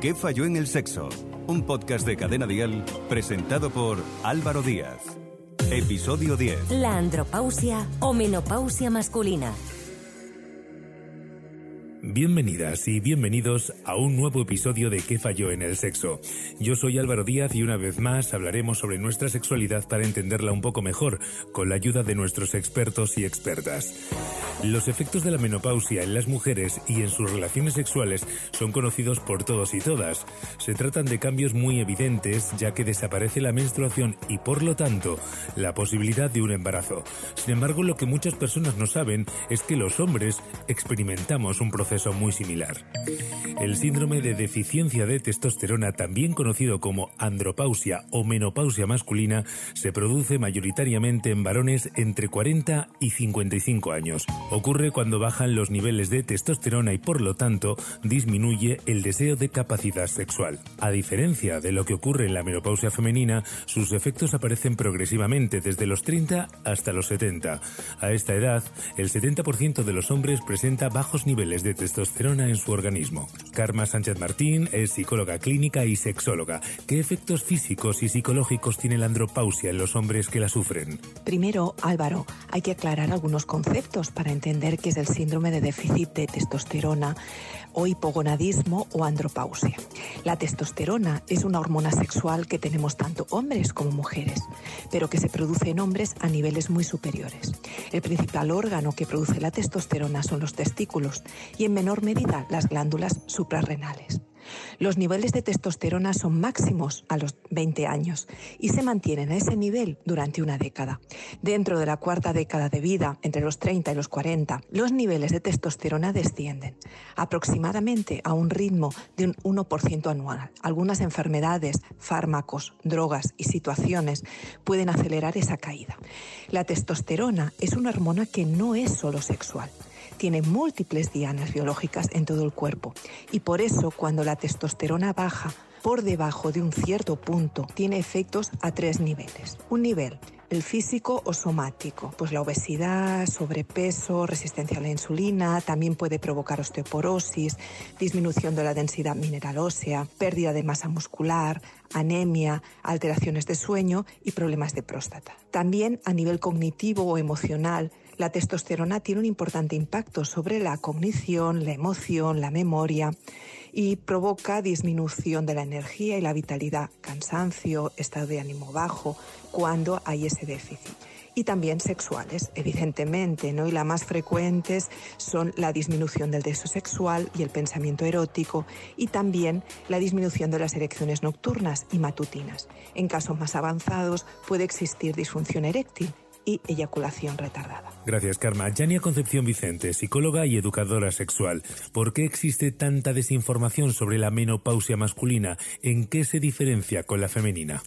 ¿Qué falló en el sexo? Un podcast de Cadena Dial presentado por Álvaro Díaz. Episodio 10. La andropausia o menopausia masculina. Bienvenidas y bienvenidos a un nuevo episodio de ¿Qué falló en el sexo? Yo soy Álvaro Díaz y una vez más hablaremos sobre nuestra sexualidad para entenderla un poco mejor, con la ayuda de nuestros expertos y expertas. Los efectos de la menopausia en las mujeres y en sus relaciones sexuales son conocidos por todos y todas. Se tratan de cambios muy evidentes ya que desaparece la menstruación y por lo tanto la posibilidad de un embarazo. Sin embargo, lo que muchas personas no saben es que los hombres experimentamos un proceso muy similar. El síndrome de deficiencia de testosterona, también conocido como andropausia o menopausia masculina, se produce mayoritariamente en varones entre 40 y 55 años. Ocurre cuando bajan los niveles de testosterona y por lo tanto disminuye el deseo de capacidad sexual. A diferencia de lo que ocurre en la menopausia femenina, sus efectos aparecen progresivamente desde los 30 hasta los 70. A esta edad, el 70% de los hombres presenta bajos niveles de testosterona en su organismo. Karma Sánchez Martín es psicóloga clínica y sexóloga. ¿Qué efectos físicos y psicológicos tiene la andropausia en los hombres que la sufren? Primero, Álvaro, hay que aclarar algunos conceptos para entender qué es el síndrome de déficit de testosterona o hipogonadismo o andropausia. La testosterona es una hormona sexual que tenemos tanto hombres como mujeres, pero que se produce en hombres a niveles muy superiores. El principal órgano que produce la testosterona son los testículos y en menor medida las glándulas suprarrenales. Los niveles de testosterona son máximos a los 20 años y se mantienen a ese nivel durante una década. Dentro de la cuarta década de vida, entre los 30 y los 40, los niveles de testosterona descienden, aproximadamente a un ritmo de un 1% anual. Algunas enfermedades, fármacos, drogas y situaciones pueden acelerar esa caída. La testosterona es una hormona que no es solo sexual tiene múltiples dianas biológicas en todo el cuerpo y por eso cuando la testosterona baja por debajo de un cierto punto tiene efectos a tres niveles. Un nivel el físico o somático, pues la obesidad, sobrepeso, resistencia a la insulina, también puede provocar osteoporosis, disminución de la densidad mineral ósea, pérdida de masa muscular, anemia, alteraciones de sueño y problemas de próstata. También a nivel cognitivo o emocional, la testosterona tiene un importante impacto sobre la cognición, la emoción, la memoria y provoca disminución de la energía y la vitalidad, cansancio, estado de ánimo bajo, cuando hay ese déficit y también sexuales, evidentemente, ¿no? Y las más frecuentes son la disminución del deseo sexual y el pensamiento erótico y también la disminución de las erecciones nocturnas y matutinas. En casos más avanzados puede existir disfunción eréctil y eyaculación retardada. Gracias, Karma. Yania Concepción Vicente, psicóloga y educadora sexual. ¿Por qué existe tanta desinformación sobre la menopausia masculina? ¿En qué se diferencia con la femenina?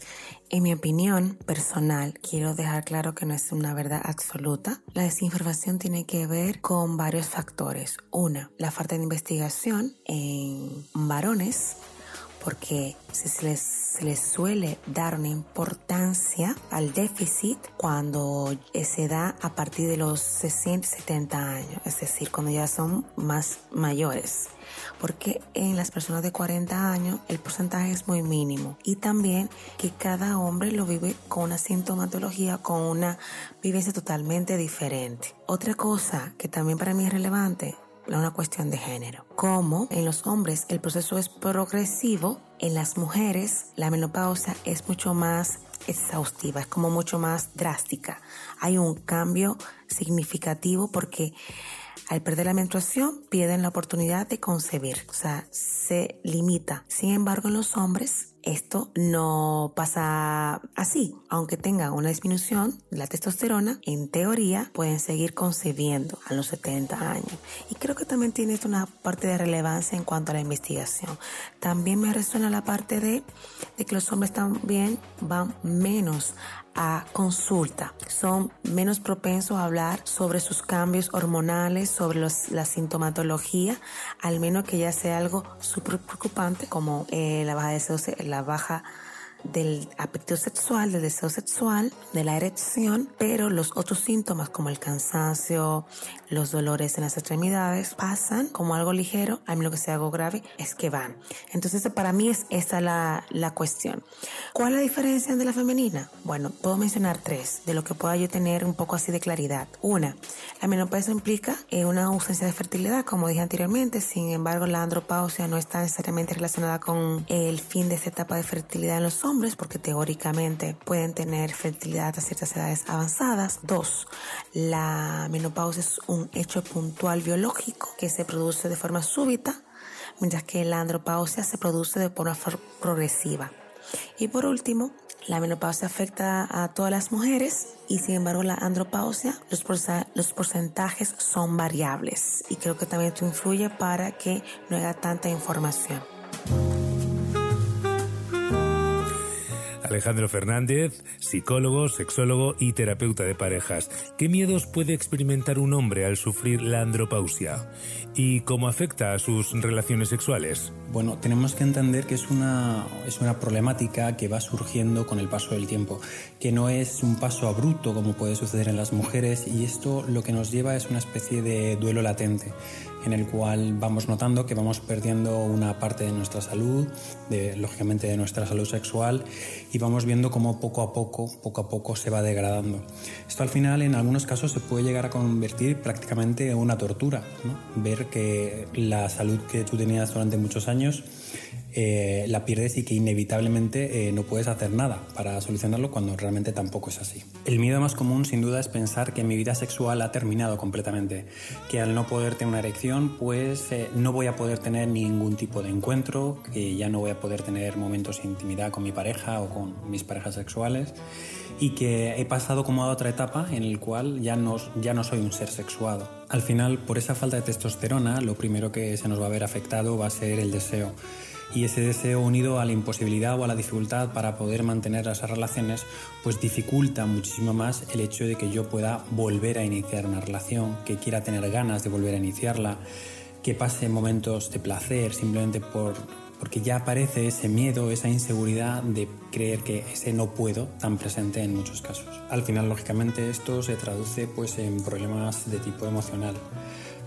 En mi opinión personal, quiero dejar claro que no es una verdad absoluta. La desinformación tiene que ver con varios factores. Una, la falta de investigación en varones porque se les, suele dar una importancia al déficit cuando se da a partir de los 60, 70 años, es decir, cuando ya son más mayores. Porque en las personas de 40 años el porcentaje es muy mínimo y también que cada hombre lo vive con una sintomatología, con una vivencia totalmente diferente. Otra cosa que también para mí es relevante una cuestión de género. Como en los hombres el proceso es progresivo, en las mujeres la menopausa es mucho más exhaustiva, es como mucho más drástica. Hay un cambio significativo porque al perder la menstruación pierden la oportunidad de concebir, o sea, se limita. Sin embargo, en los hombres esto no pasa así. Aunque tenga una disminución de la testosterona, en teoría pueden seguir concebiendo a los 70 años. Y creo que también tiene esto una parte de relevancia en cuanto a la investigación. También me resuena la parte de, que los hombres también van menos a consulta. Son menos propensos a hablar sobre sus cambios hormonales, sobre la sintomatología, al menos que ya sea algo súper preocupante como eh, la baja de la baja del apetito sexual, del deseo sexual, de la erección, pero los otros síntomas como el cansancio, los dolores en las extremidades pasan como algo ligero, a mí lo que sea algo grave es que van. Entonces para mí es esa la, la cuestión. ¿Cuál es la diferencia de la femenina? Bueno, puedo mencionar tres, de lo que pueda yo tener un poco así de claridad. Una, la menopausia implica eh, una ausencia de fertilidad, como dije anteriormente, sin embargo la andropausia no está necesariamente relacionada con el fin de esta etapa de fertilidad en los hombres, porque teóricamente pueden tener fertilidad a ciertas edades avanzadas. Dos, la menopausia es un hecho puntual biológico que se produce de forma súbita, mientras que la andropausia se produce de forma progresiva. Y por último, la menopausia afecta a todas las mujeres y sin embargo la andropausia, los, los porcentajes son variables y creo que también esto influye para que no haya tanta información. Alejandro Fernández, psicólogo, sexólogo y terapeuta de parejas. ¿Qué miedos puede experimentar un hombre al sufrir la andropausia? ¿Y cómo afecta a sus relaciones sexuales? Bueno, tenemos que entender que es una, es una problemática que va surgiendo con el paso del tiempo, que no es un paso abrupto como puede suceder en las mujeres y esto lo que nos lleva es una especie de duelo latente en el cual vamos notando que vamos perdiendo una parte de nuestra salud, de, lógicamente de nuestra salud sexual, y vamos viendo cómo poco a poco, poco a poco se va degradando. Esto al final en algunos casos se puede llegar a convertir prácticamente en una tortura, ver que la salud que tú tenías durante muchos años eh, la pierdes y que inevitablemente eh, no puedes hacer nada para solucionarlo cuando realmente tampoco es así. El miedo más común sin duda es pensar que mi vida sexual ha terminado completamente, que al no poder tener una erección pues eh, no voy a poder tener ningún tipo de encuentro, que ya no voy a poder tener momentos de intimidad con mi pareja o con mis parejas sexuales y que he pasado como a otra etapa en el cual ya no, ya no soy un ser sexuado. Al final, por esa falta de testosterona, lo primero que se nos va a ver afectado va a ser el deseo. Y ese deseo unido a la imposibilidad o a la dificultad para poder mantener esas relaciones, pues dificulta muchísimo más el hecho de que yo pueda volver a iniciar una relación, que quiera tener ganas de volver a iniciarla, que pase momentos de placer simplemente por porque ya aparece ese miedo, esa inseguridad de creer que ese no puedo tan presente en muchos casos. Al final, lógicamente, esto se traduce pues en problemas de tipo emocional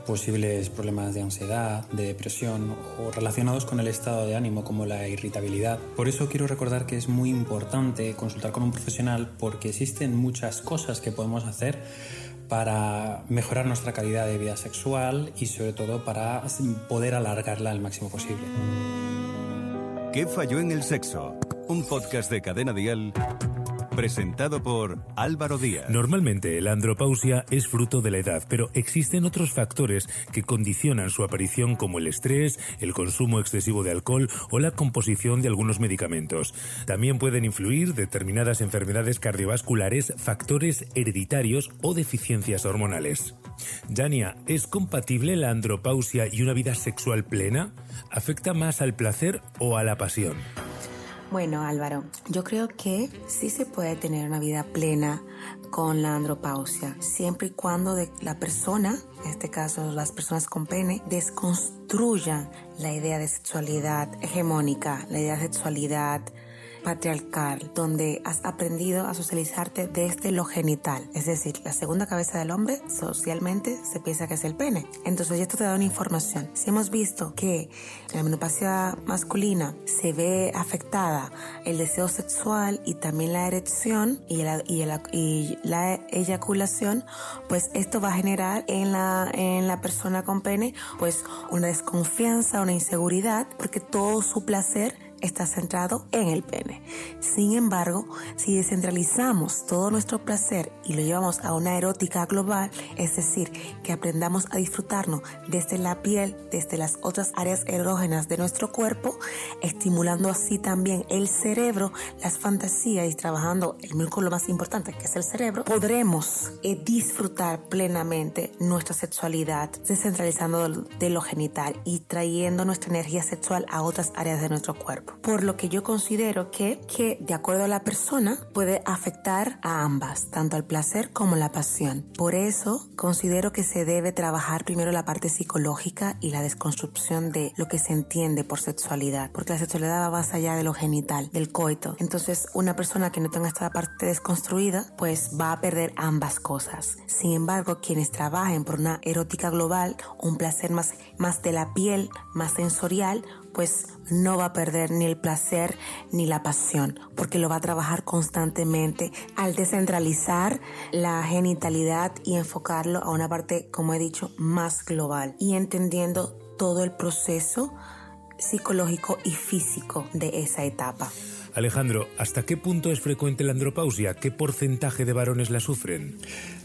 posibles problemas de ansiedad, de depresión o relacionados con el estado de ánimo como la irritabilidad. Por eso quiero recordar que es muy importante consultar con un profesional porque existen muchas cosas que podemos hacer para mejorar nuestra calidad de vida sexual y sobre todo para poder alargarla al máximo posible. ¿Qué falló en el sexo? Un podcast de Cadena Dial Presentado por Álvaro Díaz. Normalmente la andropausia es fruto de la edad, pero existen otros factores que condicionan su aparición como el estrés, el consumo excesivo de alcohol o la composición de algunos medicamentos. También pueden influir determinadas enfermedades cardiovasculares, factores hereditarios o deficiencias hormonales. Jania, ¿es compatible la andropausia y una vida sexual plena? ¿Afecta más al placer o a la pasión? Bueno, Álvaro, yo creo que sí se puede tener una vida plena con la andropausia, siempre y cuando la persona, en este caso las personas con pene, desconstruyan la idea de sexualidad hegemónica, la idea de sexualidad patriarcal, donde has aprendido a socializarte desde lo genital. Es decir, la segunda cabeza del hombre socialmente se piensa que es el pene. Entonces, esto te da una información. Si hemos visto que la menopausia masculina se ve afectada el deseo sexual y también la erección y la, y la eyaculación, pues esto va a generar en la, en la persona con pene pues una desconfianza, una inseguridad, porque todo su placer está centrado en el pene. Sin embargo, si descentralizamos todo nuestro placer y lo llevamos a una erótica global, es decir, que aprendamos a disfrutarnos desde la piel, desde las otras áreas erógenas de nuestro cuerpo, estimulando así también el cerebro, las fantasías y trabajando el músculo más importante que es el cerebro, podremos eh, disfrutar plenamente nuestra sexualidad descentralizando de lo genital y trayendo nuestra energía sexual a otras áreas de nuestro cuerpo. Por lo que yo considero que, que de acuerdo a la persona puede afectar a ambas, tanto al placer como la pasión. Por eso considero que se debe trabajar primero la parte psicológica y la desconstrucción de lo que se entiende por sexualidad, porque la sexualidad va más allá de lo genital, del coito. Entonces, una persona que no tenga esta parte desconstruida, pues va a perder ambas cosas. Sin embargo, quienes trabajen por una erótica global, un placer más, más de la piel, más sensorial, pues no va a perder ni el placer ni la pasión, porque lo va a trabajar constantemente al descentralizar la genitalidad y enfocarlo a una parte, como he dicho, más global y entendiendo todo el proceso psicológico y físico de esa etapa. Alejandro, ¿hasta qué punto es frecuente la andropausia? ¿Qué porcentaje de varones la sufren?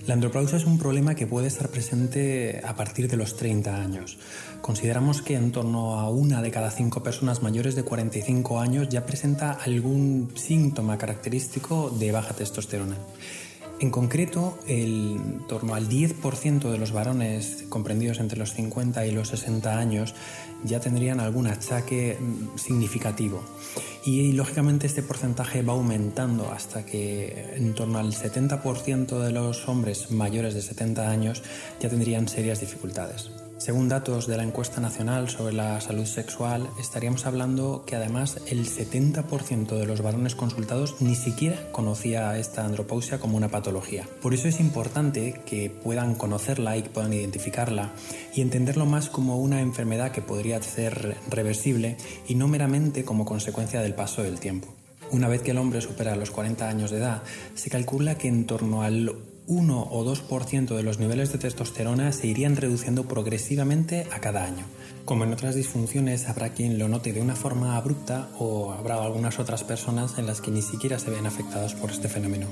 La andropausia es un problema que puede estar presente a partir de los 30 años. Consideramos que en torno a una de cada cinco personas mayores de 45 años ya presenta algún síntoma característico de baja testosterona. En concreto, en torno al 10% de los varones comprendidos entre los 50 y los 60 años ya tendrían algún achaque mm, significativo. Y, lógicamente este porcentaje va aumentando hasta que en torno al 70% de los hombres mayores de 70 años ya tendrían serias dificultades. Según datos de la encuesta nacional sobre la salud sexual, estaríamos hablando que además el 70% de los varones consultados ni siquiera conocía esta andropausia como una patología. Por eso es importante que puedan conocerla y que puedan identificarla y entenderlo más como una enfermedad que podría ser reversible y no meramente como consecuencia del paso del tiempo. Una vez que el hombre supera los 40 años de edad, se calcula que en torno al 1 o 2% de los niveles de testosterona se irían reduciendo progresivamente a cada año. Como en otras disfunciones, habrá quien lo note de una forma abrupta o habrá algunas otras personas en las que ni siquiera se ven afectados por este fenómeno.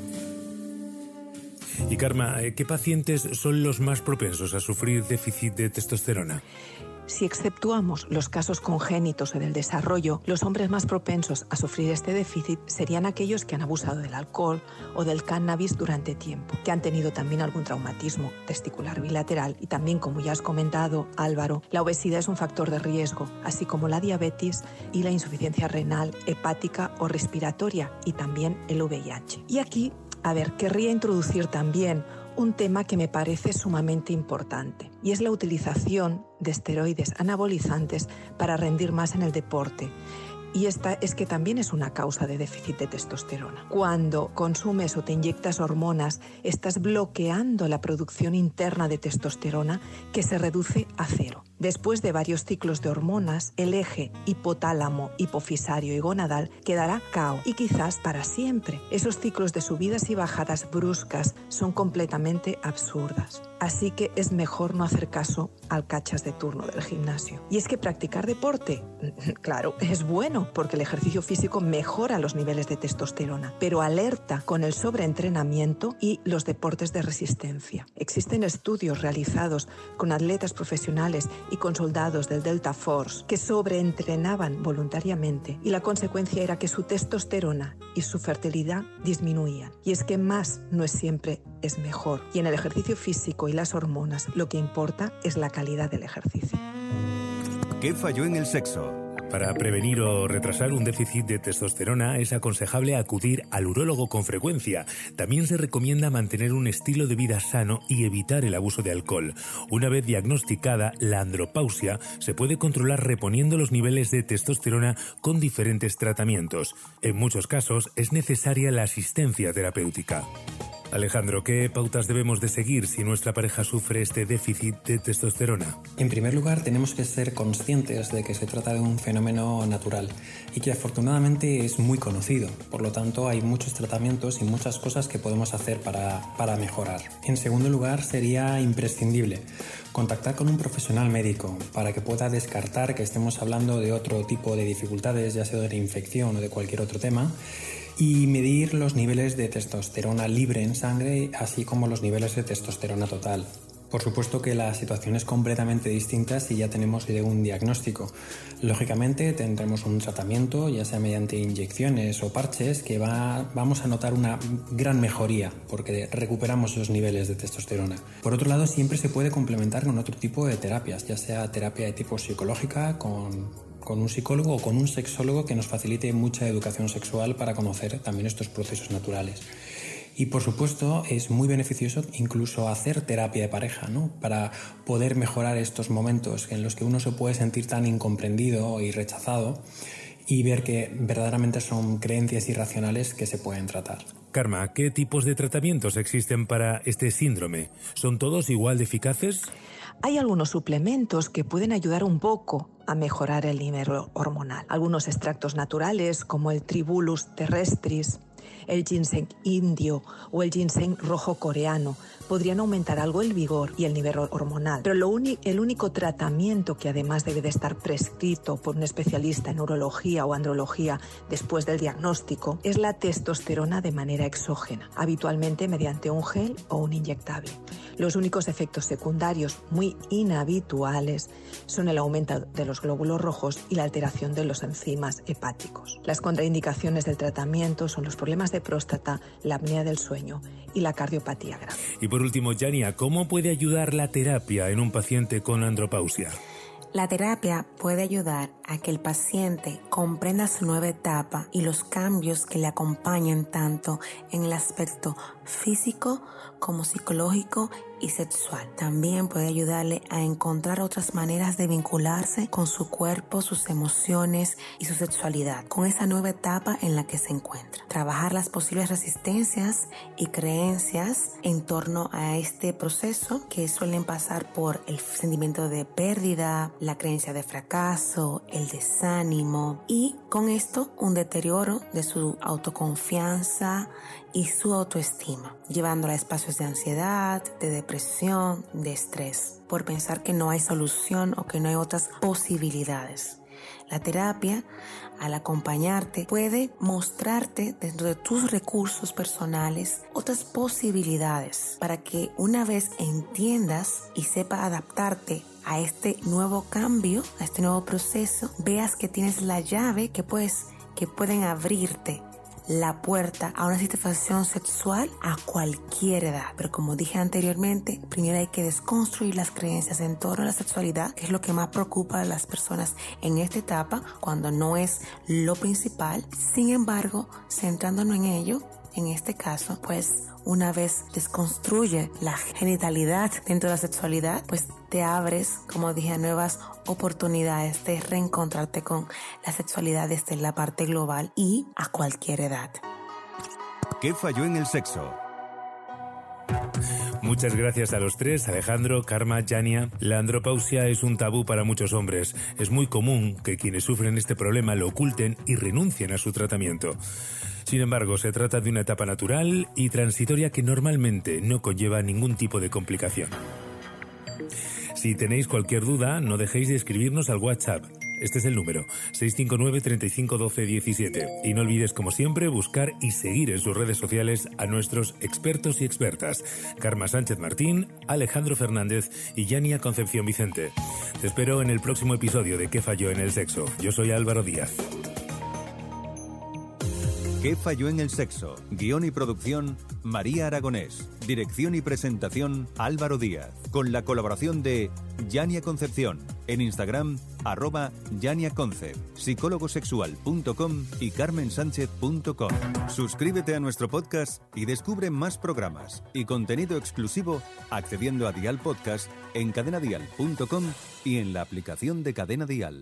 Y Karma, ¿qué pacientes son los más propensos a sufrir déficit de testosterona? Si exceptuamos los casos congénitos o del desarrollo, los hombres más propensos a sufrir este déficit serían aquellos que han abusado del alcohol o del cannabis durante tiempo, que han tenido también algún traumatismo testicular bilateral y también, como ya has comentado, Álvaro, la obesidad es un factor de riesgo, así como la diabetes y la insuficiencia renal, hepática o respiratoria y también el VIH. Y aquí, a ver, querría introducir también un tema que me parece sumamente importante y es la utilización de esteroides anabolizantes para rendir más en el deporte. Y esta es que también es una causa de déficit de testosterona. Cuando consumes o te inyectas hormonas, estás bloqueando la producción interna de testosterona que se reduce a cero. Después de varios ciclos de hormonas, el eje hipotálamo, hipofisario y gonadal quedará cao y quizás para siempre. Esos ciclos de subidas y bajadas bruscas son completamente absurdas. Así que es mejor no hacer caso al cachas de turno del gimnasio. Y es que practicar deporte, claro, es bueno porque el ejercicio físico mejora los niveles de testosterona, pero alerta con el sobreentrenamiento y los deportes de resistencia. Existen estudios realizados con atletas profesionales y con soldados del Delta Force que sobreentrenaban voluntariamente y la consecuencia era que su testosterona y su fertilidad disminuían. Y es que más no es siempre es mejor. Y en el ejercicio físico y las hormonas lo que importa es la calidad del ejercicio. ¿Qué falló en el sexo? Para prevenir o retrasar un déficit de testosterona es aconsejable acudir al urólogo con frecuencia. También se recomienda mantener un estilo de vida sano y evitar el abuso de alcohol. Una vez diagnosticada, la andropausia se puede controlar reponiendo los niveles de testosterona con diferentes tratamientos. En muchos casos es necesaria la asistencia terapéutica. Alejandro, ¿qué pautas debemos de seguir si nuestra pareja sufre este déficit de testosterona? En primer lugar, tenemos que ser conscientes de que se trata de un fenómeno natural y que afortunadamente es muy conocido. Por lo tanto, hay muchos tratamientos y muchas cosas que podemos hacer para, para mejorar. En segundo lugar, sería imprescindible contactar con un profesional médico para que pueda descartar que estemos hablando de otro tipo de dificultades, ya sea de infección o de cualquier otro tema y medir los niveles de testosterona libre en sangre, así como los niveles de testosterona total. Por supuesto que la situación es completamente distinta si ya tenemos un diagnóstico. Lógicamente tendremos un tratamiento, ya sea mediante inyecciones o parches, que va, vamos a notar una gran mejoría porque recuperamos esos niveles de testosterona. Por otro lado, siempre se puede complementar con otro tipo de terapias, ya sea terapia de tipo psicológica, con con un psicólogo o con un sexólogo que nos facilite mucha educación sexual para conocer también estos procesos naturales. Y por supuesto es muy beneficioso incluso hacer terapia de pareja, ¿no? Para poder mejorar estos momentos en los que uno se puede sentir tan incomprendido y rechazado y ver que verdaderamente son creencias irracionales que se pueden tratar. Karma, ¿qué tipos de tratamientos existen para este síndrome? ¿Son todos igual de eficaces? Hay algunos suplementos que pueden ayudar un poco a mejorar el nivel hormonal. Algunos extractos naturales como el Tribulus terrestris el ginseng indio o el ginseng rojo coreano podrían aumentar algo el vigor y el nivel hormonal. Pero lo el único tratamiento que además debe de estar prescrito por un especialista en urología o andrología después del diagnóstico es la testosterona de manera exógena, habitualmente mediante un gel o un inyectable. Los únicos efectos secundarios muy inhabituales son el aumento de los glóbulos rojos y la alteración de los enzimas hepáticos. Las contraindicaciones del tratamiento son los problemas de próstata, la apnea del sueño y la cardiopatía grave. Y por último, Yania, ¿cómo puede ayudar la terapia en un paciente con andropausia? La terapia puede ayudar a que el paciente comprenda su nueva etapa y los cambios que le acompañan tanto en el aspecto físico como psicológico y sexual. También puede ayudarle a encontrar otras maneras de vincularse con su cuerpo, sus emociones y su sexualidad, con esa nueva etapa en la que se encuentra. Trabajar las posibles resistencias y creencias en torno a este proceso que suelen pasar por el sentimiento de pérdida, la creencia de fracaso, el desánimo y con esto un deterioro de su autoconfianza y su autoestima, llevándola a espacios de ansiedad, de depresión, de estrés, por pensar que no hay solución o que no hay otras posibilidades. La terapia, al acompañarte, puede mostrarte dentro de tus recursos personales otras posibilidades para que una vez entiendas y sepa adaptarte a este nuevo cambio, a este nuevo proceso, veas que tienes la llave que puedes que pueden abrirte la puerta a una satisfacción sexual a cualquier edad. Pero como dije anteriormente, primero hay que desconstruir las creencias en torno a la sexualidad, que es lo que más preocupa a las personas en esta etapa, cuando no es lo principal. Sin embargo, centrándonos en ello, en este caso, pues una vez desconstruye la genitalidad dentro de la sexualidad, pues te abres, como dije, a nuevas oportunidades de reencontrarte con la sexualidad desde la parte global y a cualquier edad. ¿Qué falló en el sexo? Muchas gracias a los tres, Alejandro, Karma, Yania. La andropausia es un tabú para muchos hombres. Es muy común que quienes sufren este problema lo oculten y renuncien a su tratamiento. Sin embargo, se trata de una etapa natural y transitoria que normalmente no conlleva ningún tipo de complicación. Si tenéis cualquier duda, no dejéis de escribirnos al WhatsApp. Este es el número, 659 35 12 17. Y no olvides, como siempre, buscar y seguir en sus redes sociales a nuestros expertos y expertas, Karma Sánchez Martín, Alejandro Fernández y Yania Concepción Vicente. Te espero en el próximo episodio de ¿Qué falló en el sexo? Yo soy Álvaro Díaz. ¿Qué falló en el sexo? Guión y producción, María Aragonés. Dirección y presentación, Álvaro Díaz. Con la colaboración de Yania Concepción. En Instagram, arroba psicólogosexual.com y carmensánchez.com. Suscríbete a nuestro podcast y descubre más programas y contenido exclusivo accediendo a Dial Podcast en cadenadial.com y en la aplicación de. Cadena Dial.